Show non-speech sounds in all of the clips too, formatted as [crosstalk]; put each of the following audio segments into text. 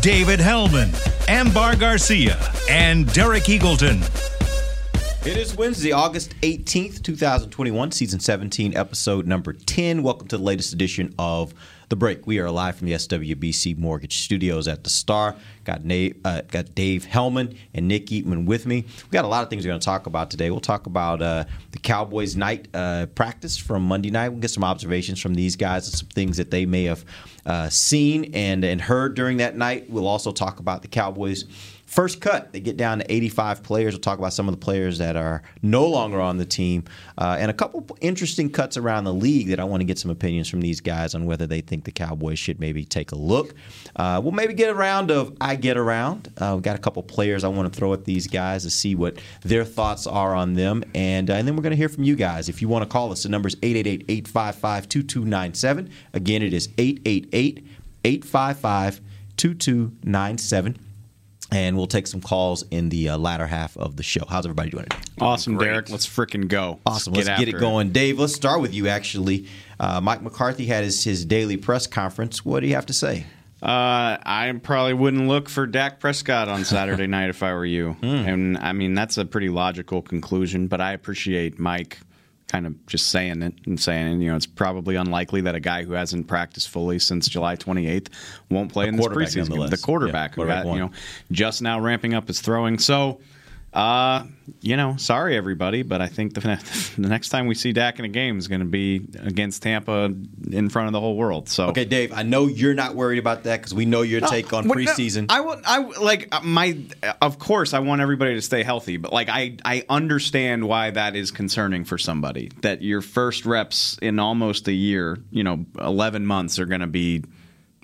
David Hellman, Ambar Garcia, and Derek Eagleton. It is Wednesday, August 18th, 2021, season 17, episode number 10. Welcome to the latest edition of The Break. We are live from the SWBC Mortgage Studios at the Star. Got, uh, got Dave Hellman and Nick Eatman with me. We got a lot of things we're going to talk about today. We'll talk about uh, the Cowboys night uh, practice from Monday night. We'll get some observations from these guys and some things that they may have uh, seen and, and heard during that night. We'll also talk about the Cowboys First cut, they get down to 85 players. We'll talk about some of the players that are no longer on the team uh, and a couple interesting cuts around the league that I want to get some opinions from these guys on whether they think the Cowboys should maybe take a look. Uh, we'll maybe get a round of I Get Around. Uh, we've got a couple players I want to throw at these guys to see what their thoughts are on them. And, uh, and then we're going to hear from you guys. If you want to call us, the number is 888 855 2297. Again, it is 888 855 2297 and we'll take some calls in the uh, latter half of the show. How's everybody doing today? Awesome, Derek. Let's freaking go. Awesome. Let's get, after it going. Dave, let's start with you, actually. Uh, Mike McCarthy had his, his daily press conference. What do you have to say? Uh, I probably wouldn't look for Dak Prescott on [laughs] Saturday night if I were you. Hmm. And I mean, that's a pretty logical conclusion, but I appreciate Mike kind of just saying it and saying, you know, it's probably unlikely that a guy who hasn't practiced fully since July 28th won't play in this preseason. The quarterback Yeah, who quarterback got, you know, just now ramping up his throwing. So, uh, you know, sorry everybody, but I think the, [laughs] the next time we see Dak in a game is going to be against Tampa in front of the whole world. So Okay, Dave, I know you're not worried about that because we know your take on What- no, preseason. I want. I like uh, my. Of course, I want everybody to stay healthy, but like I, I understand why that is concerning for somebody. That your first reps in almost a year, you know, eleven months, are going to be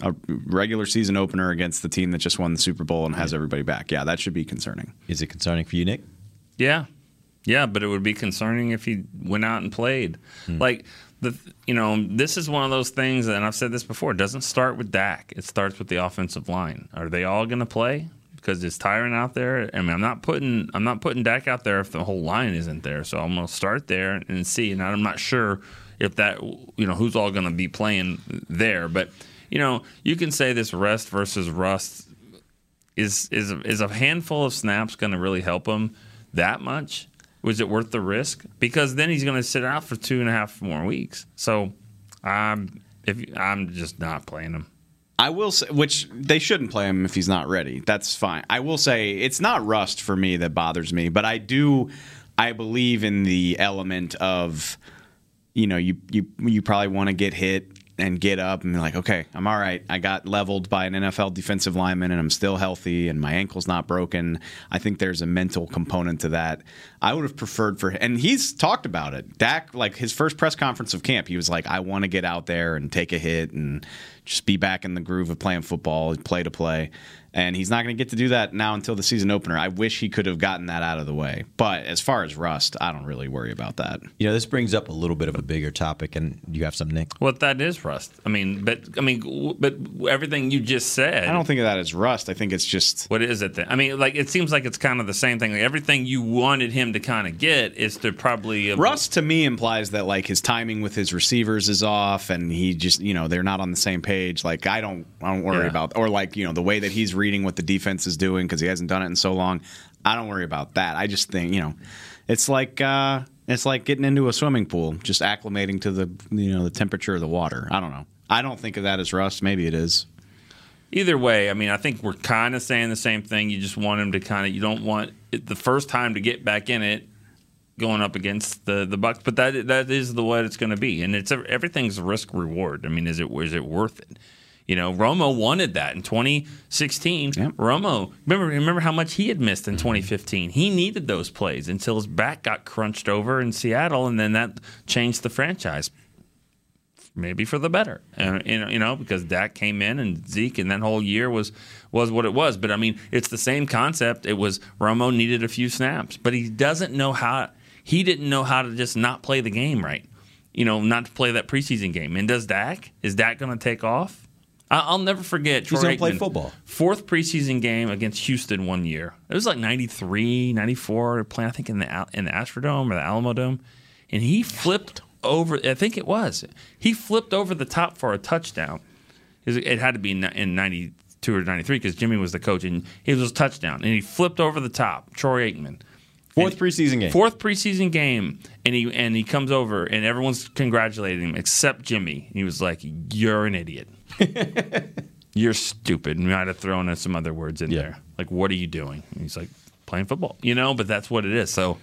a regular season opener against the team that just won the Super Bowl and has everybody back. Yeah, that should be concerning. Is it concerning for you, Nick? Yeah, yeah, but it would be concerning if he went out and played. Hmm. Like the, you know, this is one of those things, and I've said this before. It doesn't start with Dak. It starts with the offensive line. Are they all going to play? Because it's tiring out there. I mean, I'm not putting I'm not putting Dak out there if the whole line isn't there. So I'm going to start there and see. And I'm not sure if that you know who's all going to be playing there, but. You know, you can say this rest versus rust is is is a handful of snaps going to really help him that much? Was it worth the risk? Because then he's going to sit out for two and a half more weeks. So, I'm if I'm just not playing him. I will say, which they shouldn't play him if he's not ready. That's fine. I will say it's not rust for me that bothers me, but I do. I believe in the element of, you know, you you you probably want to get hit and get up and be like, okay, I'm all right. I got leveled by an NFL defensive lineman and I'm still healthy and my ankle's not broken. I think there's a mental component to that. I would have preferred for, and he's talked about it. Dak, like his first press conference of camp, he was like, I want to get out there and take a hit and just be back in the groove of playing football, play to play. And he's not going to get to do that now until the season opener. I wish he could have gotten that out of the way. But as far as rust, I don't really worry about that. You know, this brings up a little bit of a bigger topic, and you have some, Nick. Well, that is rust. I mean, but I mean, but everything you just said. I don't think of that as rust. I think it's just What is it then? I mean, like it seems like it's kind of the same thing. Like everything you wanted him to kind of get is to probably um, Rust to me implies that like his timing with his receivers is off, and he just you know they're not on the same page. Like I don't I don't worry Yeah. about or like you know the way that he's reading what the defense is doing because he hasn't done it in so long. I don't worry about that. I just think you know it's like uh, it's like getting into a swimming pool, just acclimating to the you know the temperature of the water. I don't know. I don't think of that as rust. Maybe it is. Either way, I mean, I think we're kind of saying the same thing. You just want him to kind of, you don't want it the first time to get back in it, going up against the the Bucks. But that that is the way it's going to be, and it's everything's risk reward. I mean, is it is it worth it? You know, Romo wanted that in 2016. Yep. Romo, remember remember how much he had missed in 2015. He needed those plays until his back got crunched over in Seattle, and then that changed the franchise maybe for the better. And you know, you know, because Dak came in and Zeke and that whole year was was what it was. But I mean, it's the same concept. It was Romo needed a few snaps, but he doesn't know how. He didn't know how to just not play the game right. You know, not to play that preseason game. And does Dak? Is Dak going to take off? I'll never forget. He's Troy gonna play football. Fourth preseason game against Houston one year. It was like 93, 94, playing I think in the in the Astrodome or the Alamo Dome, and he flipped over. I think it was. He flipped over the top for a touchdown. It had to be in in 92 or 93 because Jimmy was the coach, and it was a touchdown, and he flipped over the top. Troy Aikman. Fourth preseason game. Fourth preseason game, and he and he comes over, and everyone's congratulating him except Jimmy. And he was like, "You're an idiot. [laughs] You're stupid." And we might have thrown in some other words in Yeah. there, like, "What are you doing?" And he's like, "Playing football," you know. But that's what it is. So,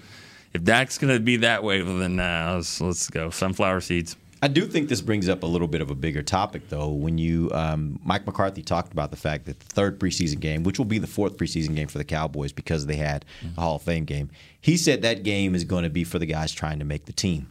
if Dak's gonna be that way, well, then uh, let's let's go sunflower seeds. I do think this brings up a little bit of a bigger topic, though. When you, um, Mike McCarthy talked about the fact that the third preseason game, which will be the fourth preseason game for the Cowboys because they had a Hall of Fame game, he said that game is going to be for the guys trying to make the team.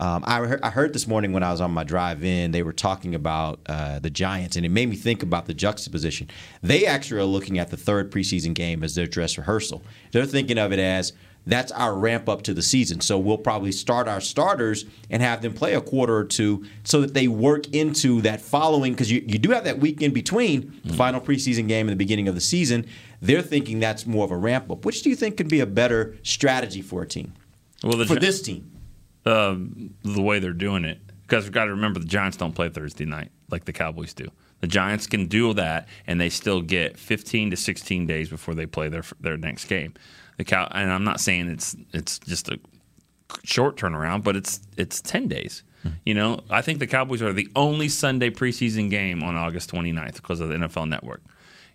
Um, I, heard, I heard this morning when I was on my drive in, they were talking about uh, the Giants, and it made me think about the juxtaposition. They actually are looking at the third preseason game as their dress rehearsal. They're thinking of it as that's our ramp up to the season. So we'll probably start our starters and have them play a quarter or two so that they work into that following because you, you do have that week in between the final preseason game and the beginning of the season. They're thinking that's more of a ramp up. Which do you think could be a better strategy for a team? Well, For Gi- this team. Um, the way they're doing it. Because we've got to remember the Giants don't play Thursday night like the Cowboys do. The Giants can do that, and they still get 15 to 16 days before they play their their next game. The cow, and I'm not saying it's it's just a short turnaround, but it's it's 10 days. You know, I think the Cowboys are the only Sunday preseason game on August 29th because of the NFL Network.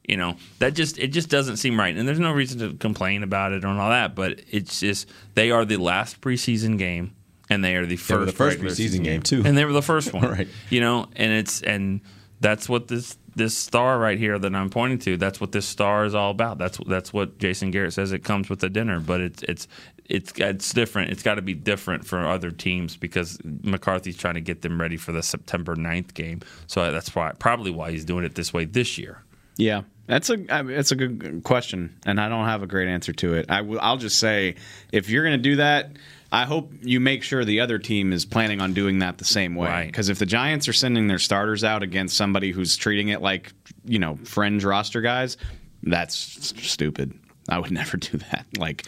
You know, that just it just doesn't seem right, and there's no reason to complain about it and all that. But it's just they are the last preseason game, and they are the first were the first preseason season game, too. and they were the first one, [laughs] Right. You know, and it's and that's what this this star right here that I'm pointing to. That's what this star is all about. That's that's what Jason Garrett says. It comes with the dinner, but it's it's it's it's different. It's got to be different for other teams because McCarthy's trying to get them ready for the September 9th game. So that's why probably why he's doing it this way this year. Yeah, that's a it's a good question, and I don't have a great answer to it. I will. I'll just say, if you're going to do that, I hope you make sure the other team is planning on doing that the same way. Right. Because if the Giants are sending their starters out against somebody who's treating it like you know fringe roster guys, that's stupid. I would [laughs] never do that. Like.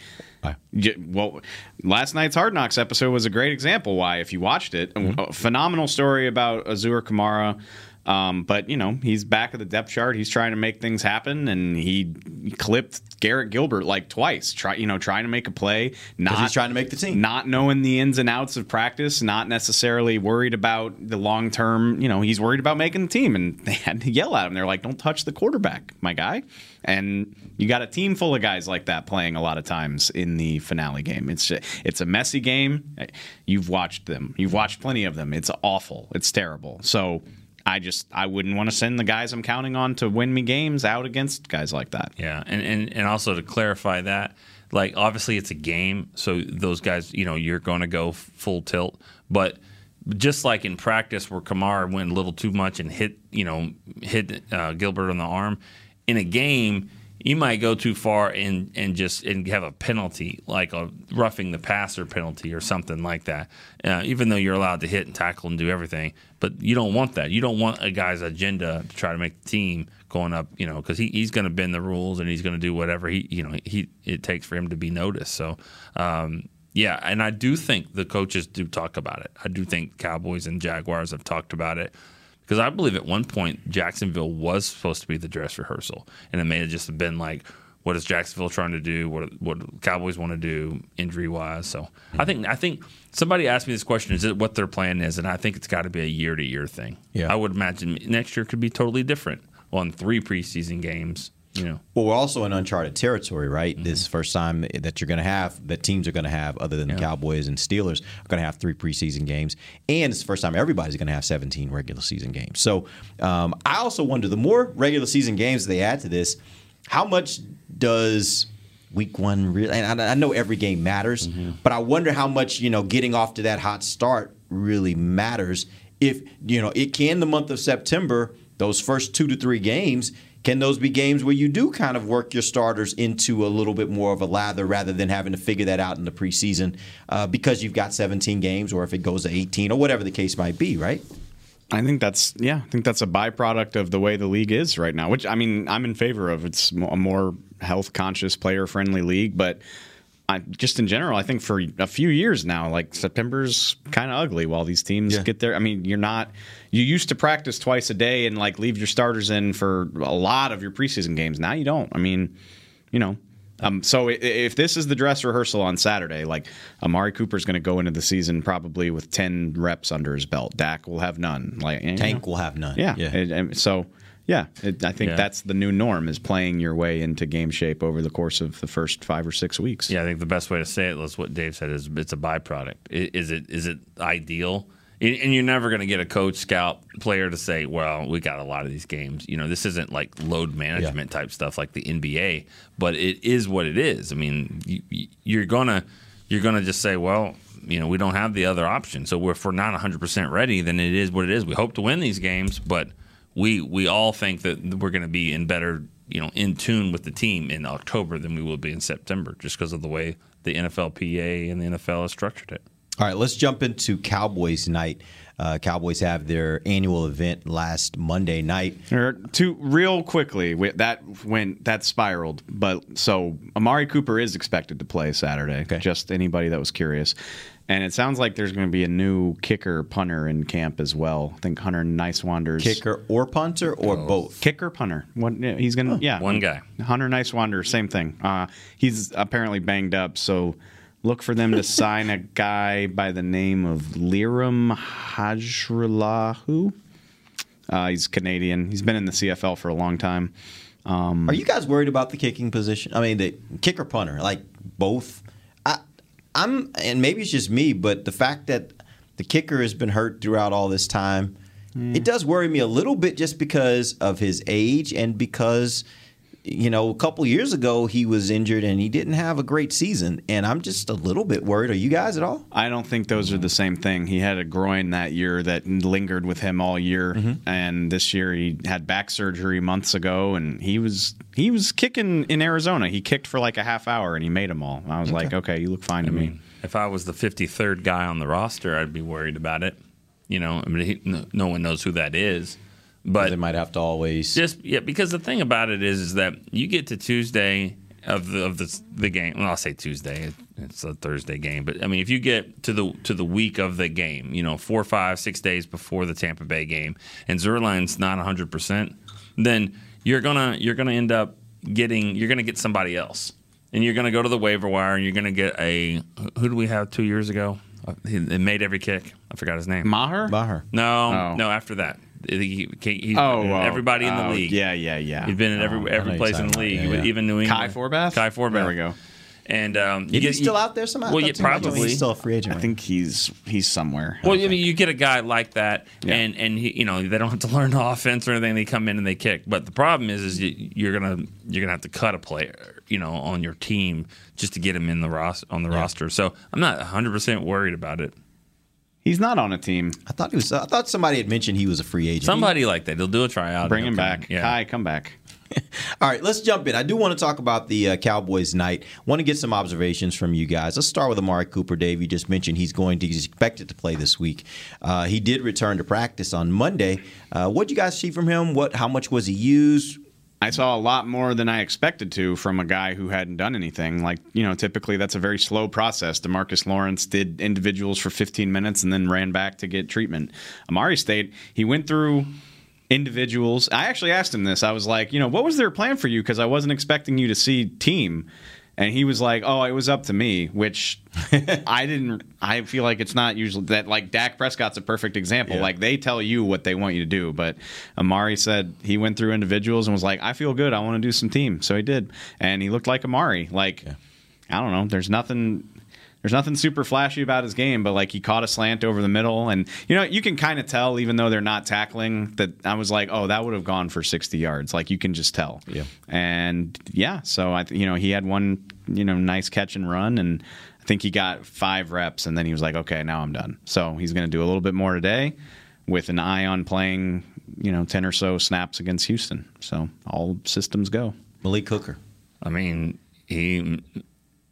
Well, last night's Hard Knocks episode was a great example. Why, if you watched it, mm-hmm. a phenomenal story about Azur Kamara. Um, but you know he's back at the depth chart. He's trying to make things happen, and he clipped Garrett Gilbert like twice. Try you know trying to make a play, not he's trying to make the team. not knowing the ins and outs of practice, not necessarily worried about the long term. You know he's worried about making the team, and [laughs] they had to yell at him. They're like, "Don't touch the quarterback, my guy." And you got a team full of guys like that playing a lot of times in the finale game. It's it's a messy game. You've watched them. You've watched plenty of them. It's awful. It's terrible. So I just I wouldn't want to send the guys I'm counting on to win me games out against guys like that. Yeah, and, and and also to clarify that, like obviously it's a game, so those guys, you know, you're going to go full tilt, but just like in practice where Kamara went a little too much and hit, you know, hit uh, Gilbert on the arm, in a game you might go too far and and just and have a penalty like a roughing the passer penalty or something like that. Uh, even though you're allowed to hit and tackle and do everything, but you don't want that. You don't want a guy's agenda to try to make the team going up. You know, because he, he's going to bend the rules and he's going to do whatever he you know he it takes for him to be noticed. So. Um, yeah, and I do think the coaches do talk about it. I do think Cowboys and Jaguars have talked about it because I believe at one point Jacksonville was supposed to be the dress rehearsal, and it may have just been like, what is Jacksonville trying to do? What what Cowboys want to do injury wise? So I think I think somebody asked me this question: Is it what their plan is? And I think it's got to be a year to year thing. Yeah. I would imagine next year could be totally different on three preseason games. You know, Well, we're also in uncharted territory, right? This first time that you're going to have that teams are going to have, other than the Cowboys and Steelers, are going to have three preseason games, and it's the first time everybody's going to have 17 regular season games. So, um, I also wonder the more regular season games they add to this, how much does week one really? And I, I know every game matters, but I wonder how much you know getting off to that hot start really matters if you know it can the month of September, those first two to three games. Can those be games where you do kind of work your starters into a little bit more of a lather rather than having to figure that out in the preseason uh, because you've got 17 games or if it goes to 18 or whatever the case might be, right? I think that's yeah. I think that's a byproduct of the way the league is right now. Which I mean, I'm in favor of. It's a more health conscious, player friendly league. But I just in general, I think for a few years now, like September's kind of ugly while these teams Yeah. get there. I mean, you're not. You used to practice twice a day and like leave your starters in for a lot of your preseason games. Now you don't. I mean, you know. Um, so if this is the dress rehearsal on Saturday, like Amari Cooper's going to go into the season probably with ten reps under his belt. Dak will have none. Like you know. Tank will have none. Yeah. It- and so, yeah, it, I think Yeah. that's the new norm is playing your way into game shape over the course of the first five or six weeks. Yeah, I think the best way to say it is what Dave said is it's a byproduct. Is it is it ideal? And you're never going to get a coach, scout, player to say, "Well, we got a lot of these games." You know, this isn't like load management type stuff like the NBA, but it is what it is. I mean, you, you're gonna you're gonna just say, "Well, you know, we don't have the other option." So if we're not 100 percent ready, then it is what it is. We hope to win these games, but we we all think that we're going to be in better you know in tune with the team in October than we will be in September, just because of the way the NFLPA and the NFL has structured it. All right, let's jump into Cowboys night. Uh, Cowboys have their annual event last Monday night. Or two real quickly wi- that went that spiraled, but so Amari Cooper is expected to play Saturday. Okay. Just anybody that was curious, and it sounds like there's going to be a new kicker punter in camp as well. I think Hunter Nice Niswander's Kicker or punter or both? kicker punter. One, he's gonna yeah One guy. Hunter Nice Niswander, same thing. Uh, he's apparently banged up, so look for them to [laughs] sign a guy by the name of Lirim Hajrullahu. Uh, he's Canadian. He's been in the CFL for a long time. Are you guys worried about the kicking position? I mean, the kicker punter, like both. I'm, and maybe it's just me, but the fact that the kicker has been hurt throughout all this time, it hmm. does worry me a little bit, just because of his age and because. You know, a couple years ago he was injured and he didn't have a great season, and I'm just a little bit worried. Are you guys at all? I don't think those are the same thing. He had a groin that year that lingered with him all year, mm-hmm. and this year he had back surgery months ago, and he was he was kicking in Arizona. He kicked for like a half hour, and he made them all. I was like, okay, you look fine to me. If I was the 53rd guy on the roster, I'd be worried about it. You know, I mean, he, no, no one knows who that is, but They might have to always. just yeah, because the thing about it is, is that you get to Tuesday of the of the the game. Well, I'll say Tuesday. It's a Thursday game, but I mean, if you get to the to the week of the game, you know, four, five, six days before the Tampa Bay game, and Zuerlein's not hundred percent, then you're gonna you're gonna end up getting you're gonna get somebody else, and you're gonna go to the waiver wire, and you're gonna get a who do we have two years ago? Uh, He, he made every kick. I forgot his name. Maher? Maher. No, Oh. no. After that, he, he, he's Oh, been oh, everybody in the oh, league. Yeah, yeah, yeah. He's been in every Oh, every place in the league, Yeah, yeah. even New England. Kai Forbath? Kai Forbath. There we go. And um, Is you he still you- out there somehow? Well, yeah, probably. He's still a free agent. I think he's he's somewhere. Well, I mean, you get a guy like that, Yeah. and and he, you know they don't have to [laughs] learn the offense or anything. They come in and they kick. But the problem is, is you, you're gonna you're gonna have to cut a player, you know, on your team just to get him in the ros- on the roster. So I'm not 100 percent worried about it. He's not on a team. I thought he was. I thought somebody had mentioned he was a free agent. Somebody like that, they'll do a tryout. Bring him come back. in. Yeah. Kai, come back. [laughs] All right, let's jump in. I do want to talk about the uh, Cowboys night. Want to get some observations from you guys. Let's start with Amari Cooper. Dave, you just mentioned he's going to he's expected to play this week. Uh, he did return to practice on Monday. Uh, what did you guys see from him? What? How much was he used? I saw a lot more than I expected to from a guy who hadn't done anything. Like, you know, typically that's a very slow process. Demarcus Lawrence did individuals for 15 minutes and then ran back to get treatment. Amari State, he went through individuals. I actually asked him this. I was like, you know, what was their plan for you? Because I wasn't expecting you to see team. And he was like, "Oh, it was up to me," which [laughs] I didn't. I feel like it's not usually that. Like Dak Prescott's a perfect example. Yeah. Like they tell you what they want you to do, but Amari said he went through individuals and was like, "I feel good. I want to do some team." So he did, and he looked like Amari. Like I don't know. There's nothing. There's nothing super flashy about his game, but like he caught a slant over the middle, and you know you can kind of tell, even though they're not tackling, that I was like, oh, that would have gone for 60 yards. Like you can just tell. Yeah. And yeah, so I, you know, he had one, you know, nice catch and run, and I think he got five reps, and then he was like, okay, now I'm done. So he's going to do a little bit more today. with an eye on playing, you know, 10 or so snaps against Houston. So all systems go. Malik Hooker. I mean, he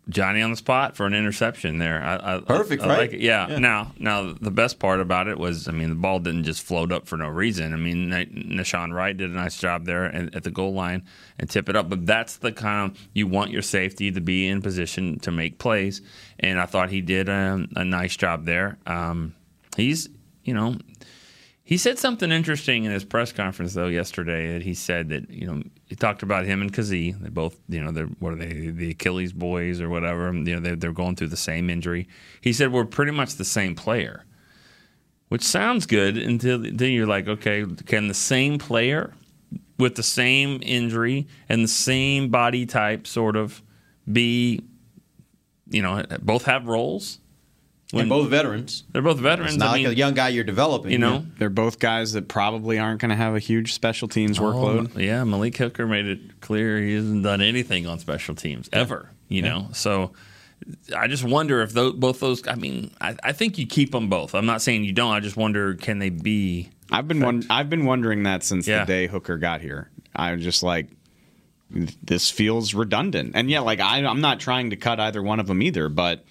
Johnny on the spot for an interception there. I, I, Perfect, I, right? like it. Yeah. Yeah. Now, now the best part about it was, I mean, the ball didn't just float up for no reason. I mean, Na- Nahshon Wright did a nice job there at, at the goal line and tip it up. But that's the kind of you want your safety to be in position to make plays, and I thought he did a, a nice job there. Um, he's, you know, he said something interesting in his press conference though yesterday. That he said that you know he talked about him and Kazee. They both you know they're what are they the Achilles boys or whatever. You know they're, they're going through the same injury. He said we're pretty much the same player, which sounds good until then you're like okay can the same player with the same injury and the same body type sort of be you know both have roles. And both veterans. They're both veterans. It's not I like mean, a young guy you're developing. you know. They're both guys that probably aren't going to have a huge special teams oh, workload. Oh, yeah, Malik Hooker made it clear he hasn't done anything on special teams ever. You know, so I just wonder if those, both those. I mean, I, I think you keep them both. I'm not saying you don't. I just wonder can they be? I've been won- I've been wondering that since Yeah. the day Hooker got here. I'm just like, this feels redundant, and yeah, like I, I'm not trying to cut either one of them either, but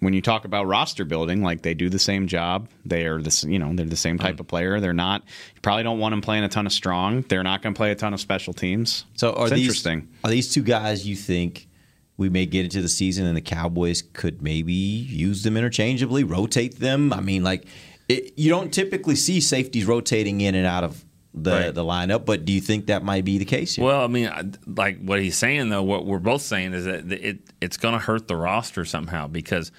when you talk about roster building, like they do the same job. They are this, you know, they're the same type mm. of player. They're not. You probably don't want them playing a ton of strong. They're not going to play a ton of special teams. So are it's these interesting. are these two guys you think we may get into the season and the Cowboys could maybe use them interchangeably, rotate them? I mean, like it, you don't typically see safeties rotating in and out of the Right. the lineup, but do you think that might be the case here? Well, I mean, I- like what he's saying though, what we're both saying is that it it's going to hurt the roster somehow because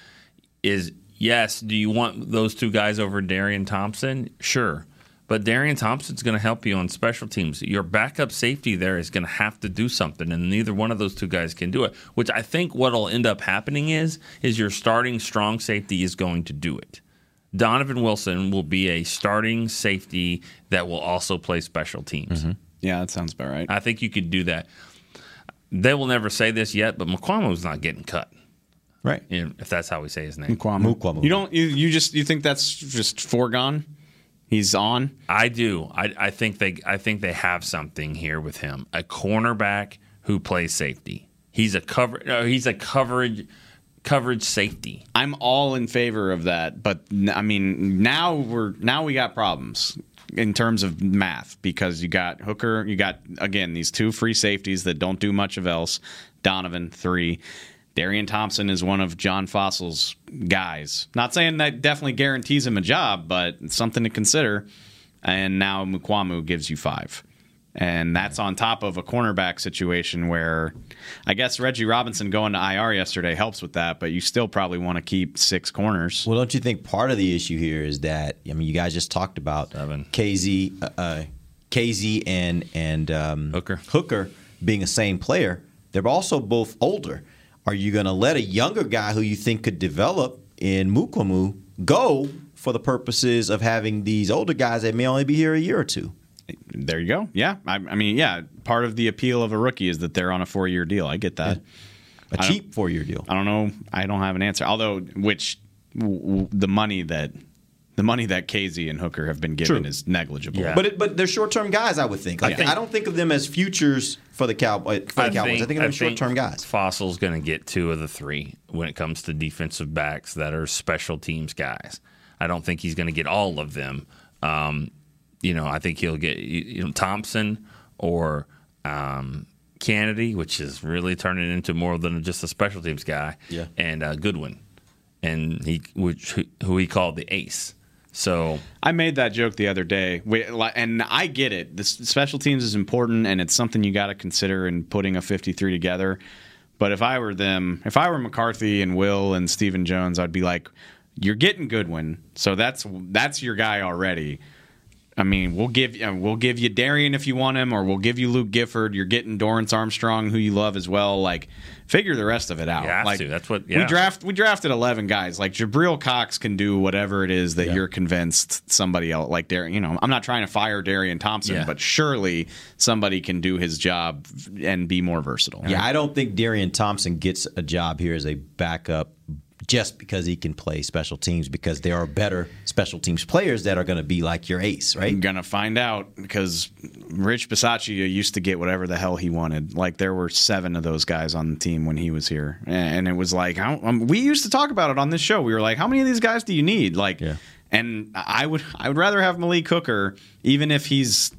is yes, do you want those two guys over Darian Thompson? Sure. But Darian Thompson's going to help you on special teams. Your backup safety there is going to have to do something, and neither one of those two guys can do it. Which I think what'll end up happening is is your starting strong safety is going to do it. Donovan Wilson will be a starting safety that will also play special teams. Yeah, that sounds about right. I think you could do that. They will never say this yet, but McQuamo's not getting cut. right. If that's how we say his name, Mukuamu. Mukuamu. You don't. You, you just. You think that's just foregone? He's on. I do. I, I think they. I think they have something here with him. A cornerback who plays safety. He's a cover. Uh, he's a coverage coverage safety. I'm all in favor of that, but I mean, now we're now we got problems in terms of math because you got Hooker, you got again these two free safeties that don't do much of else. Donovan three, Darian Thompson is one of John Fassel's guys. Not saying that definitely guarantees him a job, but it's something to consider. And now Mukuamu gives you five. And that's on top of a cornerback situation where I guess Reggie Robinson going to IR yesterday helps with that, but you still probably want to keep six corners. Well, don't you think part of the issue here is that I mean, you guys just talked about Seven. Kazee, uh, uh, Kazee and and um, Hooker. Hooker being the same player. They're also both older. Are you going to let a younger guy who you think could develop in Mukuamu go for the purposes of having these older guys that may only be here a year or two? There you go. Yeah. I, I mean, yeah, part of the appeal of a rookie is that they're on a four year deal. I get that. A don't- cheap four year deal. I don't know. I don't have an answer. Although, which w- w- the money that the money that Kazee and Hooker have been given True. is negligible. Yeah. But it, but they're short term guys. I would think. Like, I think- I don't think of them as futures for the Cowboy for the Cowboys. I think of them short term guys. Fassel's going to get two of the three when it comes to defensive backs that are special teams guys. I don't think he's going to get all of them. Um, you know, I think he'll get you you know Thompson or um, Kennedy, which is really turning into more than just a special teams guy. Yeah. and uh, Goodwin, and he which who he called the ace. So I made that joke the other day, and I get it. The special teams is important, and it's something you got to consider in putting a 53 together. But if I were them, if I were McCarthy and Will and Stephen Jones, I'd be like, "You're getting Goodwin, so that's that's your guy already." I mean, we'll give uh, we'll give you Darian if you want him, or we'll give you Luke Gifford. You're getting Dorance Armstrong, who you love as well. Like, figure the rest of it out. You have like, to. That's what- we draft. We drafted eleven guys. Like Jabril Cox can do whatever it is that you're convinced somebody else, like Darian. You know, I'm not trying to fire Darian Thompson, Yeah. but surely somebody can do his job and be more versatile. Yeah, I don't think Darian Thompson gets a job here as a backup just because he can play special teams because there are better special teams players that are going to be like your ace, right? I'm gonna find out because Rich Bisaccia used to get whatever the hell he wanted. Like there were seven of those guys on the team when he was here, and it was like how, um, we used to talk about it on this show. We were like, how many of these guys do you need? Like, Yeah. and I would I would rather have Malik Hooker, even if he's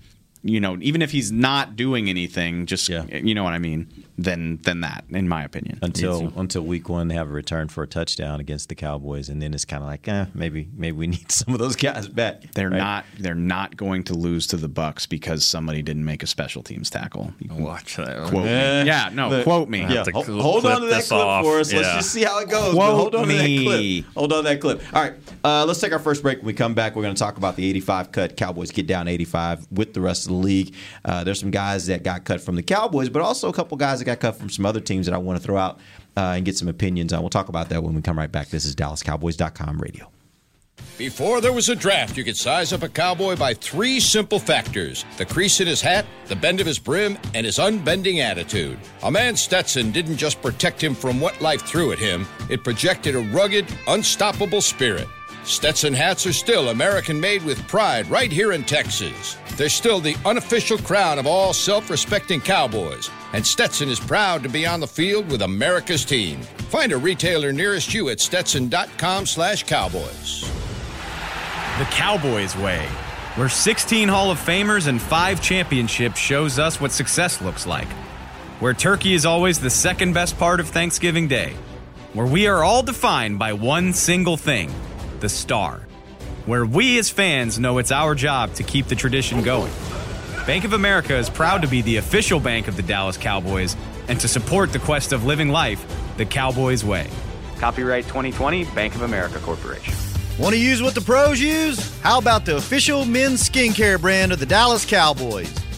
you know even if he's not doing anything, just Yeah. you know what I mean, than than that in my opinion. Until until week one, they have a return for a touchdown against the Cowboys, and then it's kind of like, eh, maybe maybe we [laughs] need some of those guys back. They're right? not. They're not going to lose to the Bucks because somebody didn't make a special teams tackle. You can Watch that. quote Eh, me. [laughs] Yeah, no, but- quote me. Yeah, to cl- hold on to that clip off. for us. Let's just see how it goes. Hold on to me. that clip. Hold on to that clip. All right, uh, let's take our first break. When we come back, we're going to talk about the 85 cut. Cowboys get down 85 with the rest of the league. Uh, there's some guys that got cut from the Cowboys, but also a couple guys that got cut from some other teams that I want to throw out uh, and get some opinions on. We'll talk about that when we come right back. This is DallasCowboys.com radio. Before there was a draft, you could size up a cowboy by three simple factors the crease in his hat, the bend of his brim, and his unbending attitude. A man Stetson didn't just protect him from what life threw at him, it projected a rugged, unstoppable spirit. Stetson hats are still American made with pride right here in Texas. They're still the unofficial crown of all self respecting cowboys, and Stetson is proud to be on the field with America's team. Find a retailer nearest you at stetson.com slash cowboys. The Cowboys way, where 16 Hall of Famers and 5 championships shows us what success looks like. Where turkey is always the second best part of Thanksgiving Day. Where we are all defined by one single thing the star. Where we as fans know it's our job to keep the tradition going. Bank of America is proud to be the official bank of the Dallas Cowboys and to support the quest of living life the Cowboys way. Copyright 2020, Bank of America Corporation. Want to use what the pros use? How about the official men's skincare brand of the Dallas Cowboys?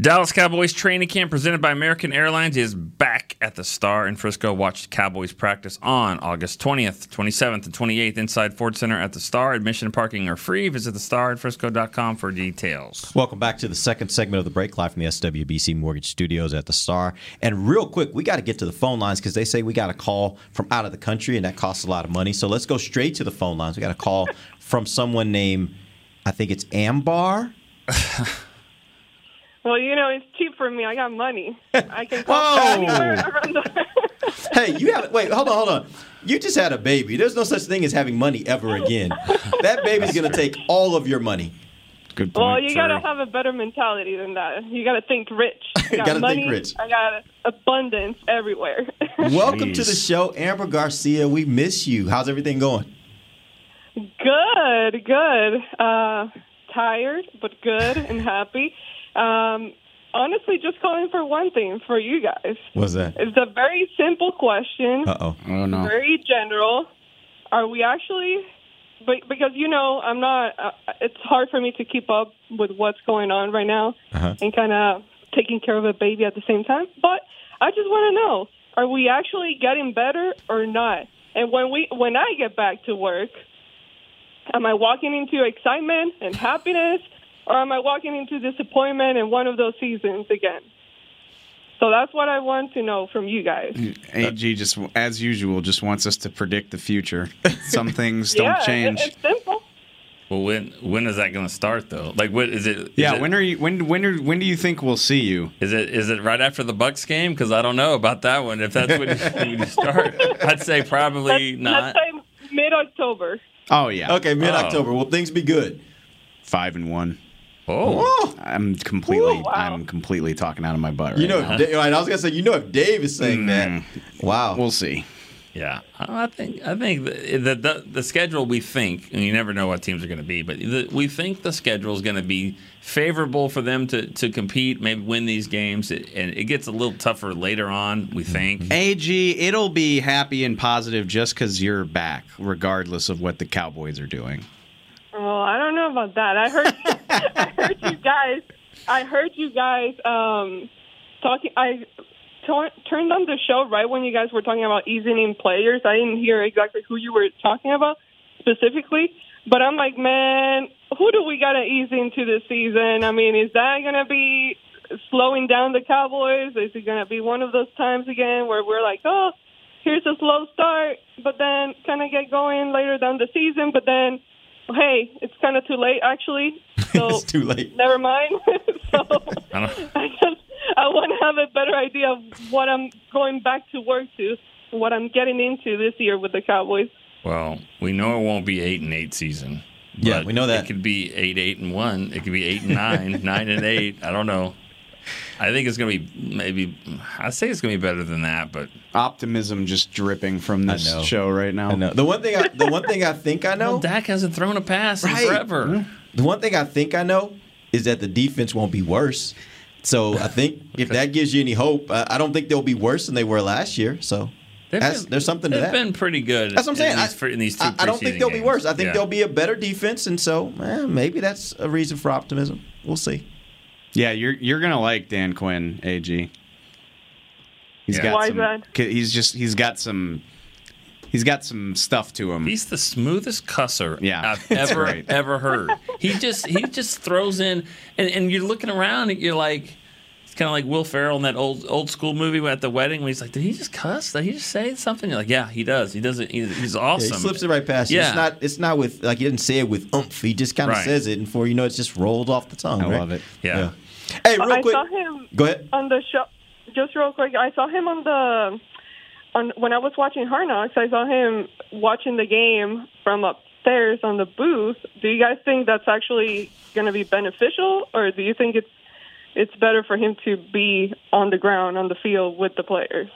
Dallas Cowboys training camp presented by American Airlines is back at the Star in Frisco. Watch the Cowboys practice on August 20th, 27th, and 28th inside Ford Center at the Star. Admission and parking are free. Visit thestarinfrisco.com for details. Welcome back to the second segment of the break live from the SWBC Mortgage Studios at the Star. And real quick, we got to get to the phone lines because they say we got a call from out of the country and that costs a lot of money. So let's go straight to the phone lines. We got a call [laughs] from someone named, I think it's Ambar. [laughs] Well, you know, it's cheap for me. I got money. [laughs] I can call Whoa. anywhere around the [laughs] Hey, you haven't. Wait, hold on, hold on. You just had a baby. There's no such thing as having money ever again. [laughs] That baby's going to take all of your money. Good Well, you got to have a better mentality than that. You got to think rich. I got Gotta think money. rich. I got abundance everywhere. Welcome to the show, Ambar Garcia. We miss you. How's everything going? good, good. Uh, tired, but good and happy. Um, honestly, just calling for one thing for you guys. What's that? It's a very simple question. Uh oh. Oh no. very general. Are we actually? But because you know, I'm not. Uh, it's hard for me to keep up with what's going on right now, Uh-huh. and kind of taking care of a baby at the same time. But I just want to know: Are we actually getting better or not? And when we, when I get back to work, am I walking into excitement and happiness, or am I walking into disappointment and one of those seasons again? So that's what I want to know from you guys. AG just, as usual, just wants us to predict the future. [laughs] Some things don't yeah, change. it's simple. Well, when when is that going to start though? Like, what is it? is Yeah, it- when are you? When when are, when do you think we'll see you? Is it is it right after the Bucks game? Because I don't know about that one. If that's when you, [laughs] start, I'd say probably not. Let's mid October. Oh yeah. Okay, mid October. Oh. Will things be good? Five and one. Oh, I'm completely. Ooh, wow. I'm completely talking out of my butt. Right You know, now. Da- I was gonna say, you know, if Dave is saying that, mm. wow. we'll see. Yeah, I think I think the the, the, the schedule we think, and you never know what teams are going to be, but the, we think the schedule is going to be favorable for them to, to compete, maybe win these games, it, and it gets a little tougher later on. We mm-hmm. think. Mm-hmm. Ag, it'll be happy and positive just because you're back, regardless of what the Cowboys are doing. Well, I don't know about that. I heard, [laughs] I heard you guys. I heard you guys um, talking. I tor- turned on the show right when you guys were talking about easing in players. I didn't hear exactly who you were talking about specifically, but I'm like, man, who do we got to ease into this season? I mean, is that going to be slowing down the Cowboys? Is it going to be one of those times again where we're like, oh, here's a slow start, but then kind of get going later down the season, but then hey, it's kind of too late actually. [laughs] So it's too late. never mind. [laughs] so [laughs] I don't, I just I want to have a better idea of what I'm going back to work to, what I'm getting into this year with the Cowboys. well, we know it won't be eight and eight season. Yeah, we know that. it could be eight, eight and one. It could be eight and nine, nine and eight. I don't know. I think it's going to be maybe. I say it's going to be better than that, but Optimism just dripping from this show right now. I know. The one thing, I, the one thing I think I know, well, Dak hasn't thrown a pass Right. in forever. the one thing I think I know is that the defense won't be worse. So I think [laughs] if that gives you any hope, I, I don't think they'll be worse than they were last year. So been- there's something to they've that. been pretty good. That's what I'm saying. In these, I- in these two I, I don't think they'll be worse. I think Yeah. they'll be a better defense, and so eh, maybe that's a reason for optimism. We'll see. Yeah, you're you're gonna like Dan Quinn, Ag. He's Yeah. got Why is some. that? He's just he's got some. He's got some stuff to him. He's the smoothest cusser Yeah, I've ever right. ever heard. He just he just throws in, and, and you're looking around, and you're like, it's kind of like Will Ferrell in that old old school movie at the wedding when he's like, did he just cuss? Did he just say something? You're like, yeah, he does. He doesn't. He's, he's Yeah, awesome. he slips it right past you. Yeah. It's not. It's not with like he didn't say it with oomph. He just kind of Right. says it, and before you know, it's just rolled off the tongue. I right? love it. Yeah. Hey, real I quick. saw him Go ahead. on the show. Just real quick, I saw him on the on when I was watching Hard Knocks. I saw him watching the game from upstairs on the booth. Do you guys think that's actually going to be beneficial, or do you think it's it's better for him to be on the ground on the field with the players?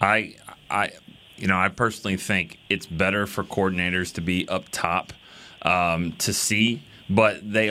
I, I, you know, I personally think it's better for coordinators to be up top um, to see, but they,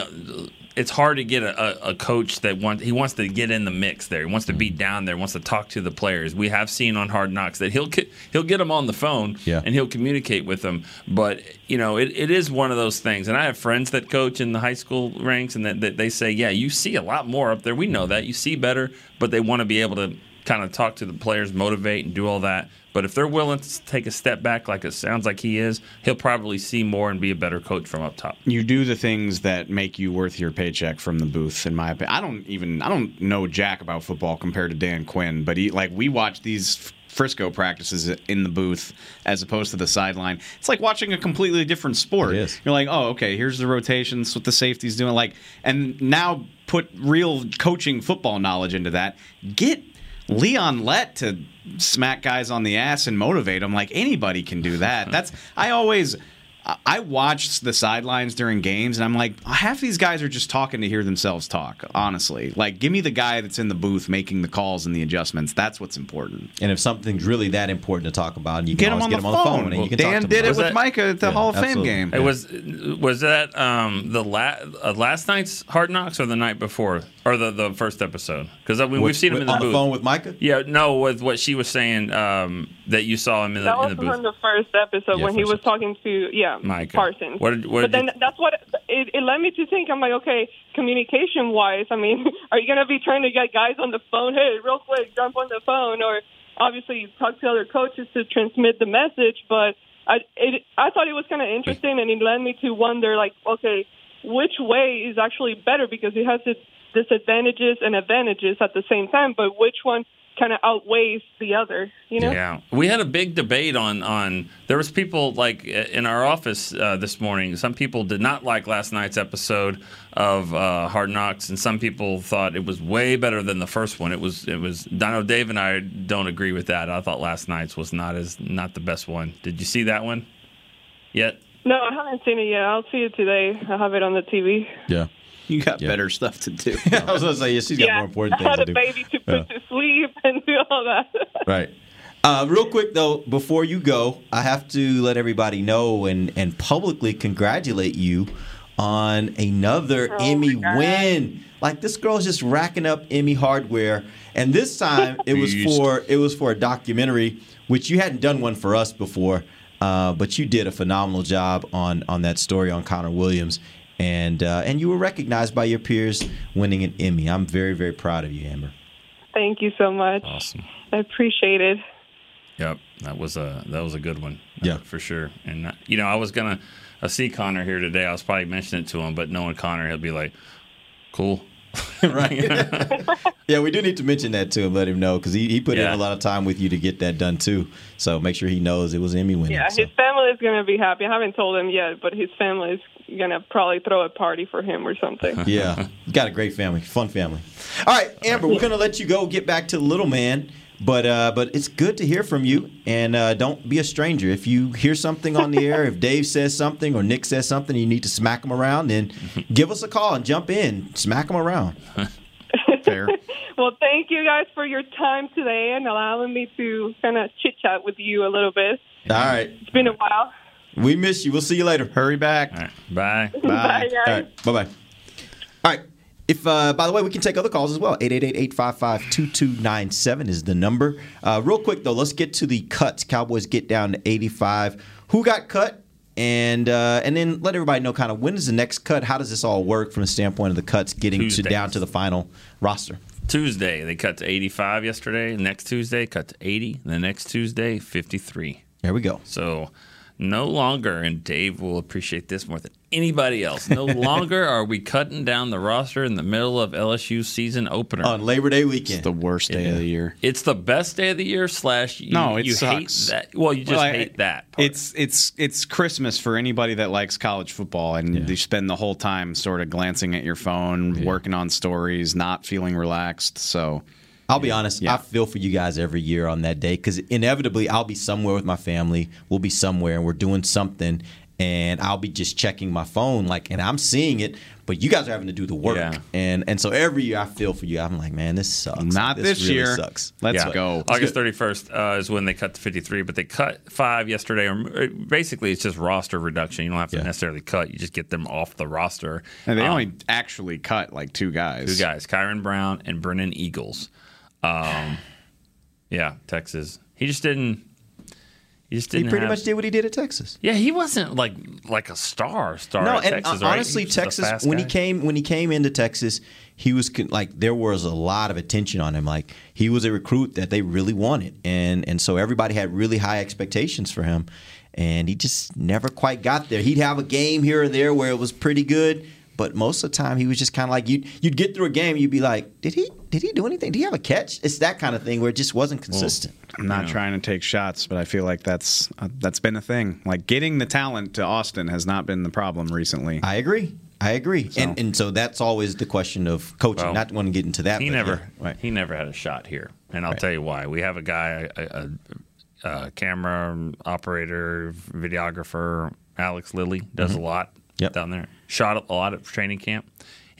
it's hard to get a, a, coach that wants he wants to get in the mix there. He wants to be mm-hmm. down there. Wants to talk to the players. We have seen on Hard Knocks that he'll get, he'll get them on the phone Yeah. and he'll communicate with them. But you know, it, it is one of those things. And I have friends that coach in the high school ranks, and that, that they say, yeah, you see a lot more up there. We know mm-hmm. that you see better, but they want to be able to kind of talk to the players, motivate, and do all that. But if they're willing to take a step back, like it sounds like he is, he'll probably see more and be a better coach from up top. You do the things that make you worth your paycheck from the booth. In my opinion, I don't even I don't know jack about football compared to Dan Quinn, but he like we watch these Frisco practices in the booth as opposed to the sideline. It's like watching a completely different sport. You're like, oh, okay, here's the rotations, what the safety's doing, like, and now put real coaching football knowledge into that. Get Leon Lett to smack guys on the ass and motivate them like anybody can do that. That's I always I- I watch the sidelines during games and I'm like half these guys are just talking to hear themselves talk, honestly. Like give me the guy that's in the booth making the calls and the adjustments. That's what's important. And if something's really that important to talk about, you can Get him always on get the him on the phone, phone. and you can talk Dan to did it Was with that- Micah at the Yeah, Hall of Fame absolutely. game. Hey, was was that um, the la- uh, last night's Hard Knocks or the night before or the, the first episode? Because I mean, we've seen him with- in the on booth. the phone with Micah. Yeah, no, with what she was saying um, that you saw him in the, That in the booth. on the first episode Yeah, when he first was talking to yeah Micah. Parsons. What did- what but did then that's what it, it led me to think. I'm like, okay, communication wise, I mean, [laughs] are you gonna be trying to get guys on the phone? Hey, real quick, jump on the phone, or obviously talk to other coaches to transmit the message. But I it, I thought it was kind of interesting, and it led me to wonder, like, okay, which way is actually better because it has its disadvantages and advantages at the same time. But which one kind of outweighs the other. You know. Yeah, we had a big debate on on. There was people like in our office uh, this morning. Some people did not like last night's episode of uh, Hard Knocks, and some people thought it was way better than the first one. It was it was. I know Dave and I don't agree with that. I thought last night's was not as not the best one. Did you see that one yet? No, I haven't seen it yet. I'll see it today. I have it on the TV. Yeah. You got better stuff to do. [laughs] I was gonna say, yeah, she's got yeah, more important things to I things had to a do. baby to put to sleep and do all that. [laughs] Right. Uh, real quick though, before you go, I have to let everybody know and and publicly congratulate you on another Oh Emmy win. Like this girl's just racking up Emmy hardware, and this time it was for it was for a documentary, which you hadn't done one for us before, uh, but you did a phenomenal job on on that story on Connor Williams. And, uh, and you were recognized by your peers winning an Emmy. I'm very, very proud of you, Ambar. Thank you so much. Awesome. I appreciate it. Yep, that was a that was a good one. Yeah. for sure. And uh, you know, I was gonna I see Connor here today. I was probably mentioning it to him, but knowing Connor, he'll be like, "Cool." [laughs] right. [laughs] yeah, we do need to mention that to him, let him know because he, he put in a lot of time with you to get that done too. So make sure he knows it was Emmy winning. Yeah, so. his family is going to be happy. I haven't told him yet, but his family is going to probably throw a party for him or something. [laughs] yeah, got a great family, fun family. All right, Ambar, we're gonna let you go, get back to the little man. But uh, but it's good to hear from you, and uh, don't be a stranger. If you hear something on the [laughs] air, if Dave says something or Nick says something, you need to smack them around. Then give us a call and jump in, smack them around. [laughs] Fair. well, thank you guys for your time today and allowing me to kind of chit chat with you a little bit. All right, It's been a while. We miss you. We'll see you later. Hurry back. All right, bye. [laughs] Bye, guys. All right. Bye bye. All right. If, uh, by the way, we can take other calls as well. 888-855-2297 is the number. Uh, real quick, though, let's get to the cuts. Cowboys get down to 85. Who got cut? And uh, and then let everybody know kind of when is the next cut? How does this all work from the standpoint of the cuts getting to down to the final roster? Tuesday they cut to 85 yesterday. Next Tuesday cut to 80. The next Tuesday 53. There we go. So no longer, and Dave will appreciate this more than anybody else. No [laughs] longer are we cutting down the roster in the middle of LSU's season opener. On Labor Day weekend. It's the worst day of the year. it's the best day of the year. Slash, you, No, it you sucks. hate that. Well, you just Well, I- hate that. Part. It's it's it's Christmas for anybody that likes college football, and you spend the whole time sort of glancing at your phone, working on stories, not feeling relaxed. So I'll be honest. Yeah. I feel for you guys every year on that day because inevitably I'll be somewhere with my family. We'll be somewhere and we're doing something, and I'll be just checking my phone, like, and I'm seeing it, but you guys are having to do the work, Yeah. and and so every year I feel for you. I'm like, man, this sucks. not this, this, really year. Sucks. Let's Yeah. go. August 31st uh, is when they cut to 53, but they cut five yesterday. Or uh, basically, it's just roster reduction. You don't have to Yeah. necessarily cut; you just get them off the roster. And they Um, only actually cut like two guys. two guys, Kyron Brown and Brennan Eagles. Um, yeah, Texas. He just didn't. He just didn't. He pretty have- much did what he did at Texas. Yeah, he wasn't like like a star star. No, at and Texas, uh, right? honestly, He was just a Texas when he came when he came into Texas, he was like there was a lot of attention on him. Like he was a recruit that they really wanted, and and so everybody had really high expectations for him, and he just never quite got there. He'd have a game here or there where it was pretty good, but most of the time he was just kind of like you. You'd get through a game, you'd be like, did he did he do anything? Did he have a catch? It's that kind of thing where it just wasn't consistent. I'm not trying to take shots, but I feel like that's uh, that's been a thing. Like getting the talent to Austin has not been the problem recently. I agree. I agree, and and so that's always the question of coaching. Well, Not want to get into that. he but never yeah, right. he never had a shot here, and I'll Right. tell you why. We have a guy, a, a, a camera operator, videographer, Alex Lilly, does a lot Yep. down there. Shot a lot at training camp,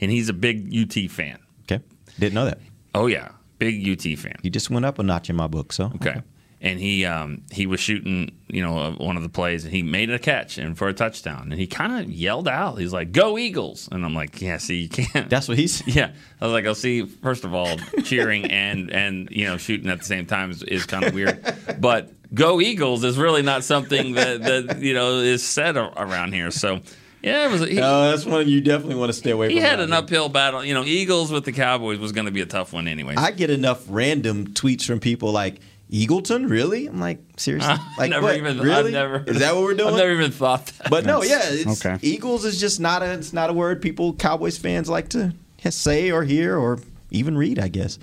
and he's a big UT fan. Okay, didn't know that. Oh yeah, big UT fan. He just went up a notch in my book, so Okay. And he um, he was shooting, you know, uh, one of the plays, and he made a catch and for a touchdown, and he kind of yelled out, "He's like, go Eagles!" And I'm like, "Yeah, see, you can't." That's what he's. [laughs] Yeah, I was like, "I'll see." First of all, cheering and and you know shooting at the same time is, is kind of weird, but "Go Eagles" is really not something that that you know is said around here. So yeah, it was. He, No, that's one you definitely want to stay away from. he from. had an here. uphill battle. You know, Eagles with the Cowboys was going to be a tough one, anyway. I get enough random tweets from people like Eagleton. Really? I'm like, seriously? [laughs] Like, never what? even. Really? I've never. Is that what we're [laughs] doing? I've never even thought that. But no, yeah, [laughs] it's, okay. Eagles is just not a. It's not a word people Cowboys fans like to say or hear or even read. I guess.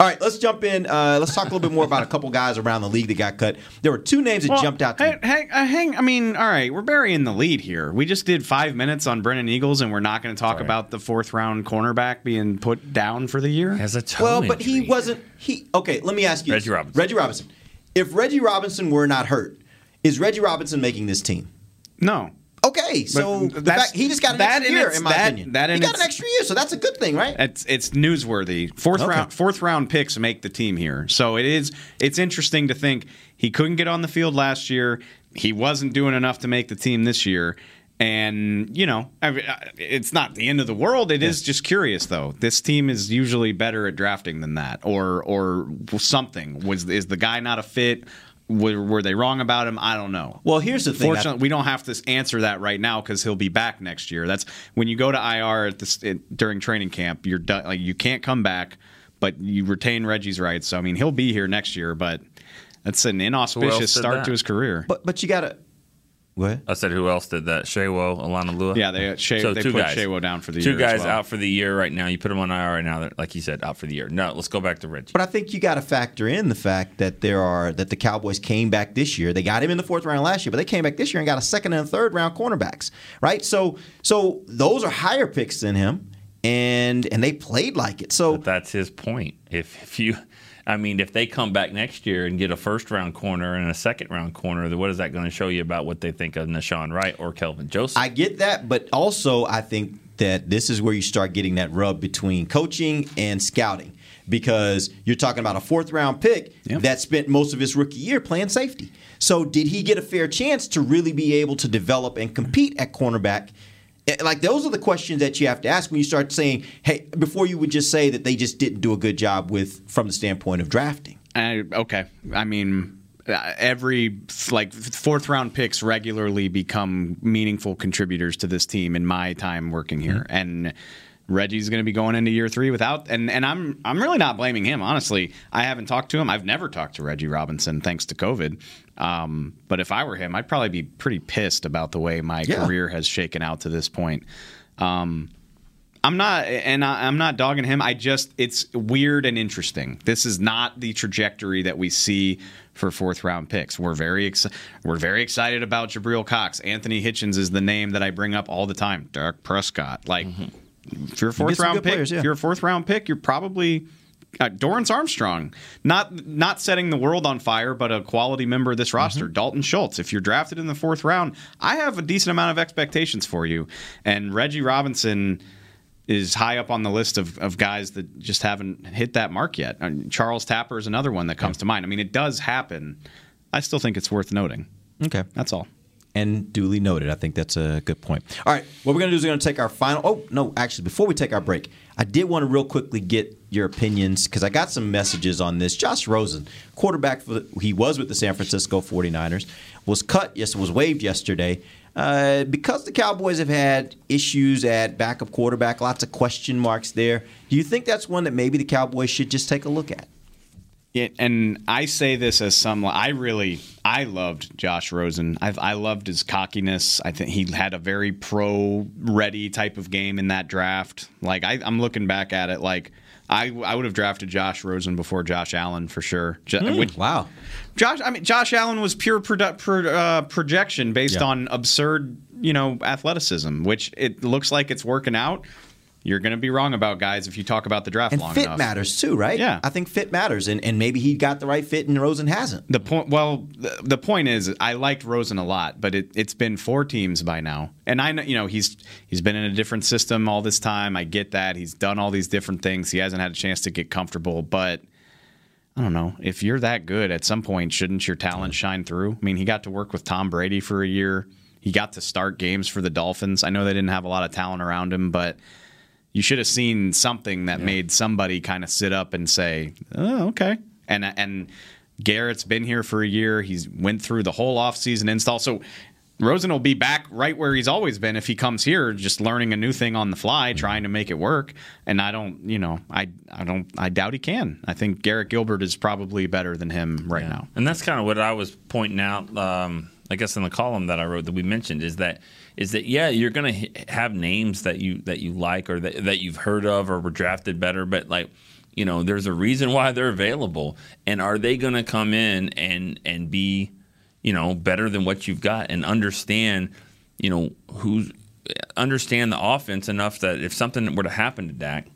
All right, let's jump in. Uh, let's talk a little bit more about a couple guys around the league that got cut. There were two names that Well, jumped out to hey, me. hey, uh, hang, I mean, all right, we're burying the lead here. We just did five minutes on Brennan Eagles, and we're not going to talk about the fourth round cornerback being put down for the year. Has a toe Well, but he wasn't. He okay. Let me ask you, Reggie Robinson. Reggie Robinson. If Reggie Robinson were not hurt, is Reggie Robinson making this team? No. Okay, so the fact, he just got an that extra year, its- in my that- opinion. that he got an extra year, so that's a good thing, right? It's it's newsworthy. Fourth Okay. round fourth round picks make the team here. So it is it's interesting to think he couldn't get on the field last year. He wasn't doing enough to make the team this year. And you know, I mean, it's not the end of the world. It is just curious, though. This team is usually better at drafting than that, or or something. Was is the guy not a fit? Were, were they wrong about him? I don't know. Well, here's the thing. I- Fortunately, we don't have to answer that right now because he'll be back next year. That's when you go to IR at this it, during training camp. You're done. Like you can't come back, but you retain Reggie's rights. So I mean, he'll be here next year, but that's an inauspicious start that? to his career. But but you got to. What? I said, who else did that? Shawo, Alana Lua. Yeah, they- Shay- they put Shawo down for the two year as guys well. out for the year right now. You put them on IR right now. Like you said, out for the year. No, let's go back to Reggie. But I think you got to factor in the fact that there are that the Cowboys came back this year. They got him in the fourth round last year, but they came back this year and got a second and third round cornerbacks, right? So so those are higher picks than him, and and they played like it. So But that's his point. If if you, I mean, if they come back next year and get a first round corner and a second round corner, then what is that going to show you about what they think of Nahshon Wright or Kelvin Joseph? I get that, but also I think that this is where you start getting that rub between coaching and scouting because you're talking about a fourth round pick that spent most of his rookie year playing safety. So did he get a fair chance to really be able to develop and compete at cornerback? Eh, Like those are the questions that you have to ask when you start saying, "Hey," before you would just say that they just didn't do a good job with from the standpoint of drafting. I, okay, I mean, uh, every like fourth round picks regularly become meaningful contributors to this team in my time working here, and. Reggie's going to be going into year three without, and, and I'm I'm really not blaming him. Honestly, I haven't talked to him. I've never talked to Reggie Robinson thanks to COVID. Um, but if I were him, I'd probably be pretty pissed about the way my Yeah. career has shaken out to this point. Um, I'm not, and I, I'm not dogging him. I just, it's weird and interesting. This is not the trajectory that we see for fourth round picks. We're very, ex- we're very excited about Jabril Cox. Anthony Hitchens is the name that I bring up all the time. Dak Prescott, like, if you're a fourth some round pick, players, yeah. if you're a fourth round pick, you're probably. Uh, Dorance Armstrong, not not setting the world on fire, but a quality member of this roster. Dalton Schultz, if you're drafted in the fourth round, I have a decent amount of expectations for you. And Reggie Robinson is high up on the list of, of guys that just haven't hit that mark yet. Charles Tapper is another one that comes to mind. I mean, it does happen. I still think it's worth noting. Okay. That's all. And duly noted. I think that's a good point. All right. What we're going to do is we're going to take our final. Oh, no, actually, before we take our break, I did want to real quickly get your opinions because I got some messages on this. Josh Rosen, quarterback, for the, he was with the San Francisco 49ers, was cut, yes, was waived yesterday. Uh, because the Cowboys have had issues at backup quarterback, lots of question marks there. Do you think that's one that maybe the Cowboys should just take a look at? Yeah, and I say this as some. I really, I loved Josh Rosen. I've, I loved his cockiness. I think he had a very pro-ready type of game in that draft. Like I, I'm looking back at it, like I, I would have drafted Josh Rosen before Josh Allen for sure. Jo- Hmm, which- wow. Josh, I mean, Josh Allen was pure produ- pro, uh, projection based Yeah. on absurd, you know, athleticism, which it looks like it's working out. You're going to be wrong about guys if you talk about the draft And long fit enough. matters too, right? Yeah. I think fit matters, and, and maybe he got the right fit and Rosen hasn't. The point, well, the, the point is, I liked Rosen a lot, but it, it's been four teams by now, and I know, you know, he's he's been in a different system all this time. I get that he's done all these different things. He hasn't had a chance to get comfortable, but I don't know if you're that good. At some point, shouldn't your talent shine through? I mean, he got to work with Tom Brady for a year. He got to start games for the Dolphins. I know they didn't have a lot of talent around him, but you should have seen something that made somebody kind of sit up and say, "Oh, okay." And and Garrett's been here for a year. He's went through the whole offseason install. So Rosen will be back right where he's always been if he comes here, just learning a new thing on the fly, trying to make it work. And I don't, you know, I I don't, I doubt he can. I think Garrett Gilbert is probably better than him right now. And that's kind of what I was pointing out. Um, I guess in the column that I wrote that we mentioned is that is that yeah you're to have names that you that you like or that, that you've heard of or were drafted better, but like You know, there's a reason why they're available, and are they to come in and and be, you know, better than what you've got and understand, you know, who's understand the offense enough that if something were to happen to Dak,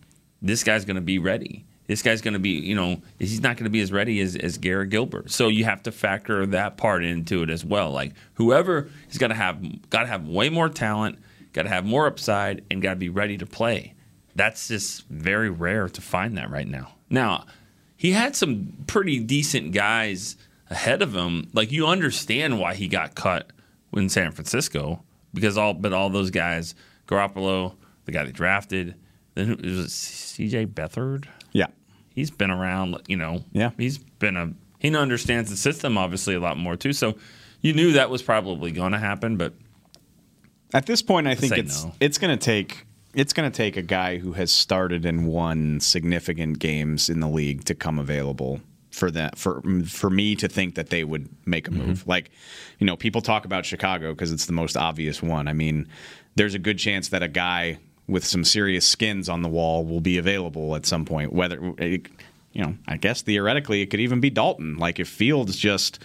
this guy's to be ready. This guy's going to be, you know, he's not going to be as ready as, as Garrett Gilbert. So you have to factor that part into it as well. Like whoever is going to have, got to have way more talent, got to have more upside, and got to be ready to play. That's just very rare to find that right now. Now, he had some pretty decent guys ahead of him. Like you understand why he got cut in San Francisco because all but all those guys, Garoppolo, the guy they drafted, then it was C.J. Beathard. Yeah, he's been around. You know, yeah, he's been a he understands the system obviously a lot more too. So you knew that was probably going to happen, but at this point, I think it's no. it's going to take it's going to take a guy who has started and won significant games in the league to come available for that for for me to think that they would make a mm-hmm. move. Like, you know, people talk about Chicago because it's the most obvious one. I mean, there's a good chance that a guy with some serious skins on the wall will be available at some point. Whether you know, I guess theoretically it could even be Dalton. Like if Fields just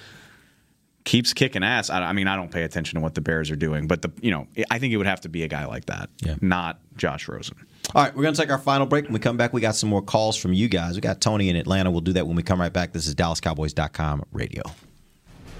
keeps kicking ass. I, I mean, I don't pay attention to what the Bears are doing, but the you know, I think it would have to be a guy like that, yeah. not Josh Rosen. All right, we're going to take our final break. When we come back, we got some more calls from you guys. We got Tony in Atlanta. We'll do that when we come right back. This is DallasCowboys.com radio.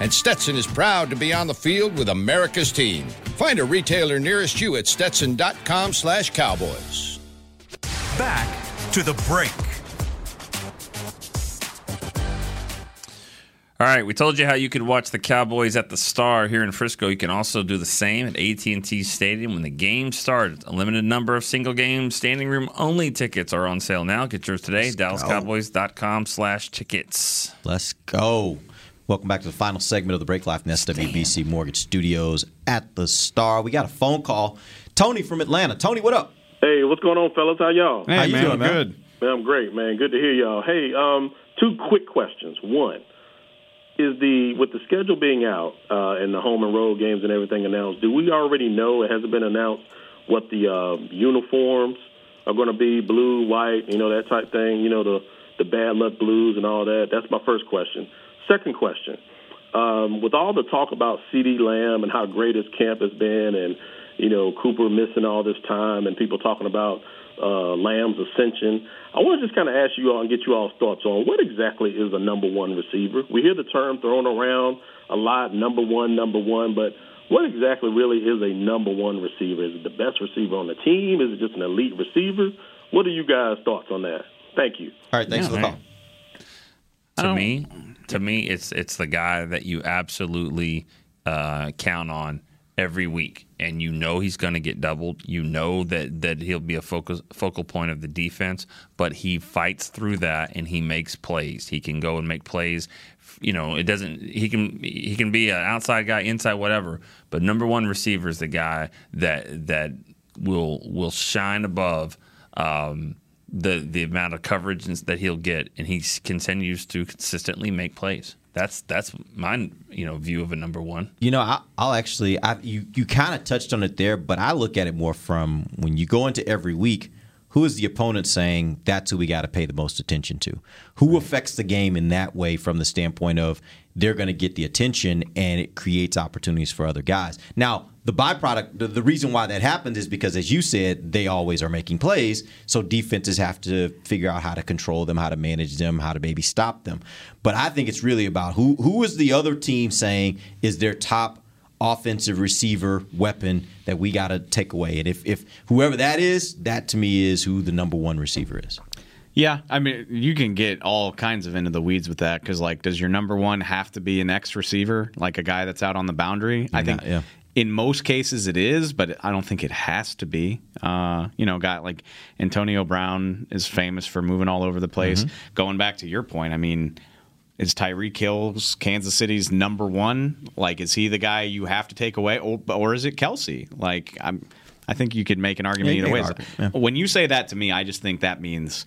and Stetson is proud to be on the field with America's team. Find a retailer nearest you at stetson.com slash cowboys. Back to the break. All right, we told you how you could watch the Cowboys at the Star here in Frisco. You can also do the same at AT&T Stadium when the game starts. A limited number of single game standing room only tickets are on sale now. Get yours today. DallasCowboys.com slash tickets. Let's go. Welcome back to the final segment of the break live from the SWBC Mortgage Studios at the Star. We got a phone call. Tony from Atlanta. Tony, what up? Hey, what's going on, fellas? How y'all? Hey, How you man, doing, man? good. Man, I'm great, man. Good to hear y'all. Hey, um, two quick questions. One is the with the schedule being out uh, and the home and road games and everything announced. Do we already know? It hasn't been announced what the uh, uniforms are going to be: blue, white, you know that type thing. You know the the bad luck blues and all that. That's my first question. Second question: um, with all the talk about CeeDee Lamb and how great his camp has been, and you know Cooper missing all this time, and people talking about uh, Lamb's ascension. I want to just kind of ask you all and get you all's thoughts on what exactly is a number one receiver. We hear the term thrown around a lot, number one, number one, but what exactly really is a number one receiver? Is it the best receiver on the team? Is it just an elite receiver? What are you guys' thoughts on that? Thank you. All right, thanks Yeah, for the man. call. To me, to me, it's it's the guy that you absolutely uh, count on every week, and you know he's going to get doubled. You know that that he'll be a focal focal point of the defense, but he fights through that and he makes plays. He can go and make plays. You know, it doesn't. He can he can be an outside guy, inside, whatever. But number one receiver is the guy that that will will shine above. Um, the the amount of coverage that he'll get, and he continues to consistently make plays. That's that's my you know view of a number one. You know, I, will actually, I, you you kind of touched on it there, but I look at it more from when you go into every week. Who is the opponent saying that's who we got to pay the most attention to? Who affects the game in that way from the standpoint of they're going to get the attention and it creates opportunities for other guys. Now, the byproduct, the, the, reason why that happens is because, as you said, they always are making plays. So defenses have to figure out how to control them, how to manage them, how to maybe stop them. But I think it's really about who who is the other team saying is their top offensive receiver weapon that we got to take away. And if, if whoever that is, that to me is who the number one receiver is. Yeah, I mean, you can get all kinds of into the weeds with that because, like, does your number one have to be an X receiver, like a guy that's out on the boundary? I think yeah. in most cases it is, but I don't think it has to be. Uh, you know, got like Antonio Brown is famous for moving all over the place. Mm-hmm. Going back to your point, I mean, is Tyreek Hill's Kansas City's number one? Like, is he the guy you have to take away, or, or is it Kelce? Like, I'm, I think you could make an argument yeah, either way. Yeah. When you say that to me, I just think that means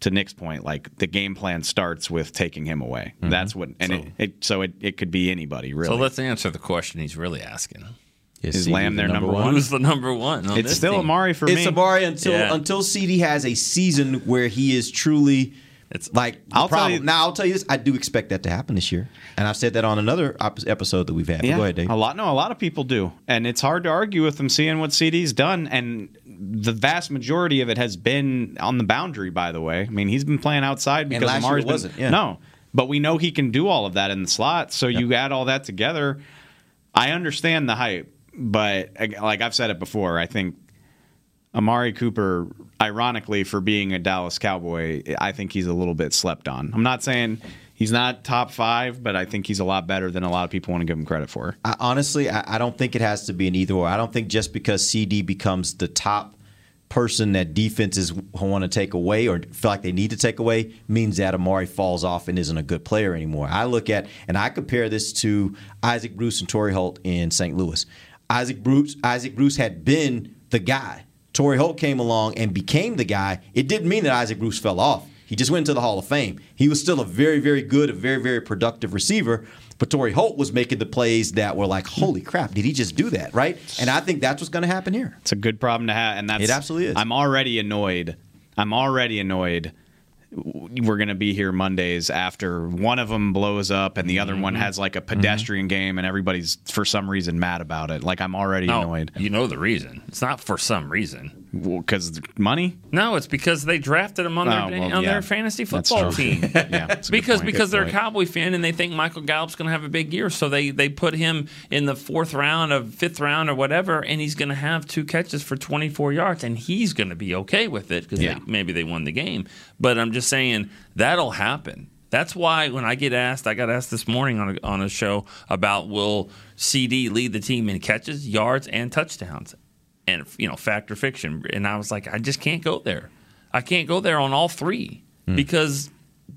to Nick's point, like the game plan starts with taking him away. Mm-hmm. That's what, and so, it, it, so it, it could be anybody really. So let's answer the question he's really asking. Is, is Lamb their number, number one? Who's the number one? On it's still team? Amari for it's me. It's Amari until yeah. until CeeDee has a season where he is truly. It's like I'll problem. tell you now. I'll tell you this. I do expect that to happen this year, and I've said that on another episode that we've had. Yeah, go ahead, Dave. A lot. No, a lot of people do, and it's hard to argue with them seeing what CeeDee's done. And the vast majority of it has been on the boundary. By the way, I mean he's been playing outside because Amari's wasn't. Yeah. No, but we know he can do all of that in the slot. So yep. you add all that together. I understand the hype, but like I've said it before, I think Amari Cooper, ironically, for being a Dallas Cowboy, I think he's a little bit slept on. I'm not saying he's not top five, but I think he's a lot better than a lot of people want to give him credit for. I, honestly, I, I, don't think it has to be an either or. I don't think just because CeeDee becomes the top person that defenses want to take away or feel like they need to take away means that Amari falls off and isn't a good player anymore. I look at and I compare this to Isaac Bruce and Torry Holt in St. Louis. Isaac Bruce, Isaac Bruce had been the guy. Torry Holt came along and became the guy. It didn't mean that Isaac Bruce fell off. He just went into the Hall of Fame. He was still a very, very good, a very, very productive receiver. But Torry Holt was making the plays that were like, holy crap, did he just do that? Right? And I think that's what's going to happen here. It's a good problem to have. And that's, it absolutely is. I'm already annoyed. I'm already annoyed we're going to be here Mondays after one of them blows up and the other mm-hmm. one has like a pedestrian mm-hmm. game and everybody's for some reason mad about it. Like I'm already no, annoyed. You know the reason. It's not for some reason. Because well, money? No, it's because they drafted him on, their, oh, well, on yeah. their fantasy football team. [laughs] yeah, because because they're a Cowboy fan and they think Michael Gallup's going to have a big year, so they they put him in the fourth round of fifth round or whatever, and he's going to have two catches for 24 yards, and he's going to be okay with it because yeah. maybe they won the game. But I'm just saying that'll happen. That's why when I get asked, I got asked this morning on a, on a show about will CeeDee lead the team in catches, yards, and touchdowns, and you know fact or fiction. And I was like, I just can't go there. I can't go there on all three mm. because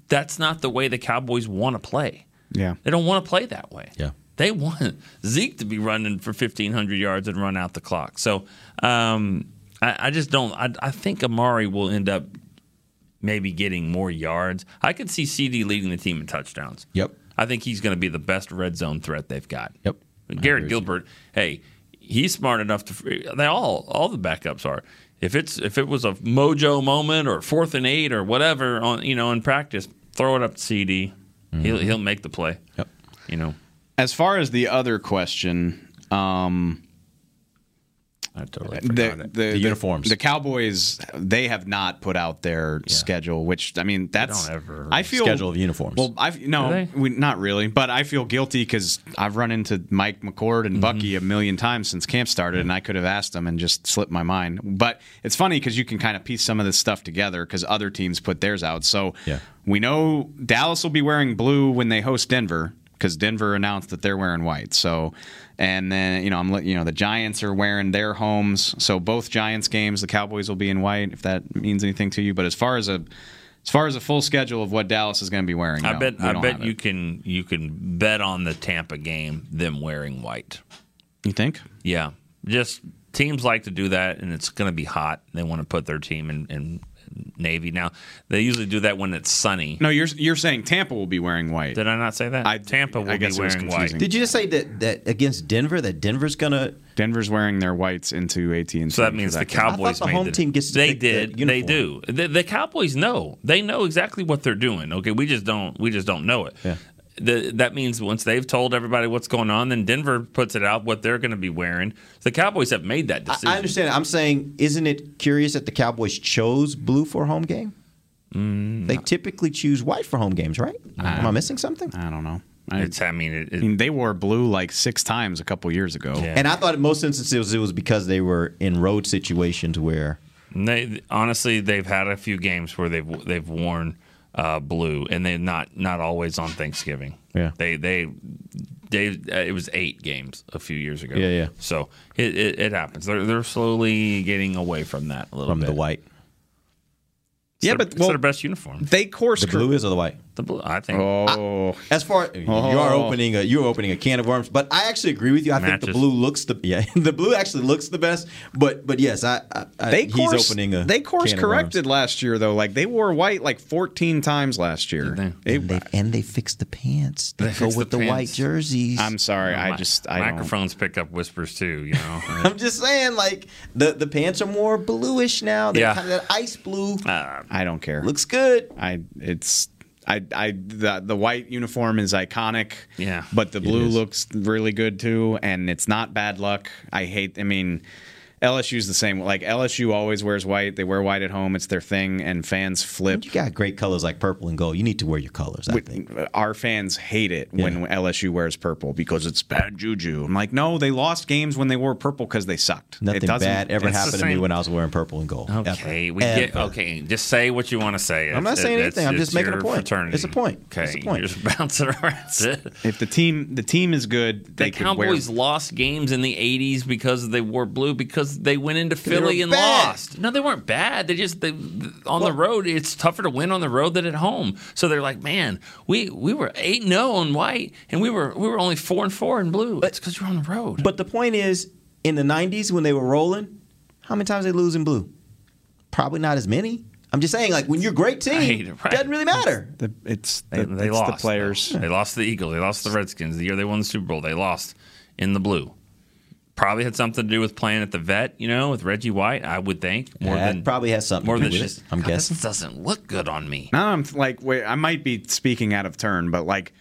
that's not the way the Cowboys want to play. Yeah, they don't want to play that way. Yeah, they want [laughs] Zeke to be running for fifteen hundred yards and run out the clock. So um, I, I, just don't. I, I think Amari will end up maybe getting more yards. I could see CeeDee leading the team in touchdowns. Yep. I think he's going to be the best red zone threat they've got. Yep. Garrett Gilbert, hey, he's smart enough to. They all all the backups are. If it's if it was a mojo moment or fourth and eight or whatever on you know in practice, throw it up to CeeDee. Mm-hmm. He'll he'll make the play. Yep. You know. As far as the other question, um, I totally the, the, the, uniforms. The Cowboys they have not put out their yeah. schedule, which I mean that's I feel schedule of uniforms. Well, I no, we, not really, but I feel guilty because I've run into Mike McCord and mm-hmm. Bucky a million times since camp started, and I could have asked them and just slipped my mind. But it's funny because you can kind of piece some of this stuff together because other teams put theirs out. So yeah. we know Dallas will be wearing blue when they host Denver because Denver announced that they're wearing white. So, and then you know I'm you know the Giants are wearing their homes. So both Giants games, the Cowboys will be in white. If that means anything to you, but as far as a as far as a full schedule of what Dallas is going to be wearing, I no, bet we I bet you can you can bet on the Tampa game them wearing white. You think? Yeah, just teams like to do that, and it's going to be hot. They want to put their team in, in navy. Now they usually do that when it's sunny. No, you're you're saying Tampa will be wearing white. Did I not say that? I, Tampa will I guess be wearing white. Did you just say that, that against Denver that Denver's gonna? Denver's wearing their whites into AT and So that means the Cowboys. the made home the- team gets to They pick the did. They do. The, the Cowboys know. They know exactly what they're doing. Okay, we just don't. We just don't know it. Yeah. The, that means once they've told everybody what's going on, then Denver puts it out what they're going to be wearing. The Cowboys have made that decision. I understand. I'm saying, isn't it curious that the Cowboys chose blue for home game? Mm, They typically choose white for home games, right? Am I missing something? I don't know. I, It's. I mean, it, I mean, they wore blue like six times a couple years ago. And I thought in most instances it was because they were in road situations where They honestly, they've had a few games where they've they've worn uh, blue, and they're not not always on Thanksgiving. Yeah. they they they uh, it was eight games a few years ago. Yeah, yeah. So it, it, it happens. They're they're slowly getting away from that a little bit. from bit. the white. It's Yeah, their- but it's well, their best uniform. They course The blue is or the white? The blue, I think. Oh, As far you are Oh. opening a you're opening a can of worms, but I actually agree with you. I think the blue looks the yeah [laughs] the blue actually looks the best. But but yes, I, I, I they he's course, opening a they course can of worms. corrected last year though. Like they wore white like 14 times last year. and they and they fixed the pants. They, They go with the the, white jerseys. I'm sorry, I Mi- just I don't. microphones pick up whispers too. You know. [laughs] I'm just saying, like the the pants are more bluish now. They're Yeah. kind of that ice blue. Uh, I don't care. Looks good. I it's I I the the white uniform is iconic. Yeah. But the blue looks really good too, and it's not bad luck. I hate. I mean. LSU's the same. Like LSU always wears white. They wear white at home. It's their thing, and fans flip. You got great colors like purple and gold. You need to wear your colors. I think. Our fans hate it when LSU wears purple because it's bad juju. I'm like, no, they lost games when they wore purple because they sucked. Nothing it doesn't, bad ever it's happened to me when I was wearing purple and gold. Okay, Ever. we get Ever. okay. Just say what you want to say. I'm not It's- saying it's- anything. I'm just making a point. Fraternity. It's a point. Okay, It's a point. You're just [laughs] bouncing around. If the team the team is good, The they could wear. Cowboys lost games in the '80s because they wore blue because they went into Philly and bad. lost. No, they weren't bad. They just they, on the road. It's tougher to win on the road than at home. So they're like, man, we we were eight and oh eight zero on white, and we were we were only four and four in blue. It's because you're on the road. But the point is, in the '90s when they were rolling, how many times they lose in blue? Probably not as many. I'm just saying, like when you're a great team, it, right. doesn't really matter. The, it's They, the, they it's lost. the players. They lost the Eagles. They lost the Redskins. The year they won the Super Bowl, they lost in the blue. Probably had something to do with playing at the vet, you know, with Reggie White. I would think more Yeah, than probably has something more to do than with just. it, I'm God, guessing. This doesn't look good on me. Now I'm like, wait, I might be speaking out of turn, but like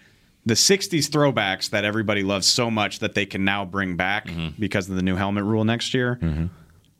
the '60s throwbacks that everybody loves so much that they can now bring back Mm-hmm. because of the new helmet rule next year.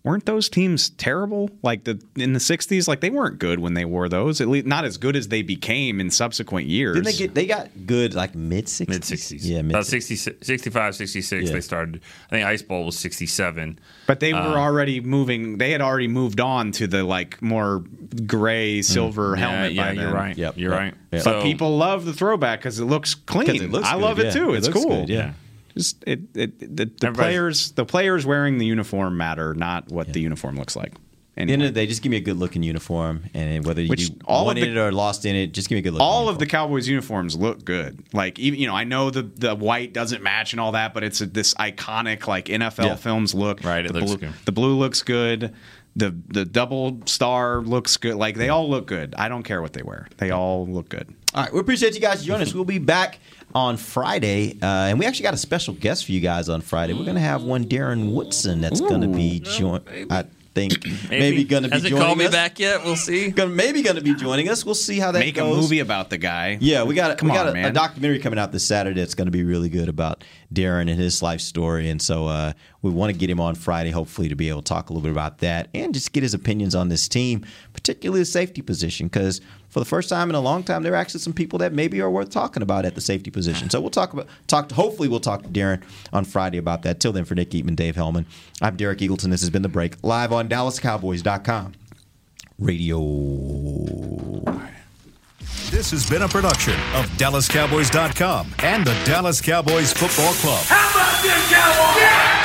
Weren't those teams terrible? Like the in the '60s, like they weren't good when they wore those. At least not as good as they became in subsequent years. Didn't they get? They got good like mid '60s. Mid 60s. Yeah, mid. About 60, 65, 66, Yeah. they started. I think Ice Bowl was 67. But they were Uh, already moving. They had already moved on to the like more gray silver Mm. Yeah, helmet. yeah, by you're then. right. Yep, You're yep, right. yep. But So- people love the throwback because it looks clean. it looks I good, love yeah. it too. It It's cool. good, yeah. Just it, it the, the players the players wearing the uniform matter, not what the uniform looks like. At the end of the day, just give me a good looking uniform, and whether you Which all won the- it or lost in it, just give me a good look. all of the Cowboys uniforms look good. Like even you know, I know the the white doesn't match and all that, but it's a, this iconic like NFL Yeah. films look. Right, it the looks blue, good. The blue looks good. The the double star looks good. Like they all look good. I don't care what they wear. They all look good. All right, we appreciate you guys joining us. We'll be back on Friday, uh, and we actually got a special guest for you guys on Friday. We're going to have one Darren Woodson that's going to be join. I think maybe, going to be Hasn't joining called me us. back yet. We'll see. Gonna, maybe going to be joining us. We'll see how that Make goes. a movie about the guy. Yeah, we got Come we got on, a, a documentary coming out this Saturday. It's going to be really good about Darren and his life story, and so uh, we want to get him on Friday, hopefully, to be able to talk a little bit about that and just get his opinions on this team, particularly the safety position, because for the first time in a long time, there are actually some people that maybe are worth talking about at the safety position. So we'll talk about talk. Hopefully, we'll talk to Darren on Friday about that. Till then, for Nick Eatman, Dave Helman, I'm Derek Eagleton. This has been the break live on DallasCowboys.com radio. This has been a production of DallasCowboys.com and the Dallas Cowboys Football Club. How about this, Cowboys?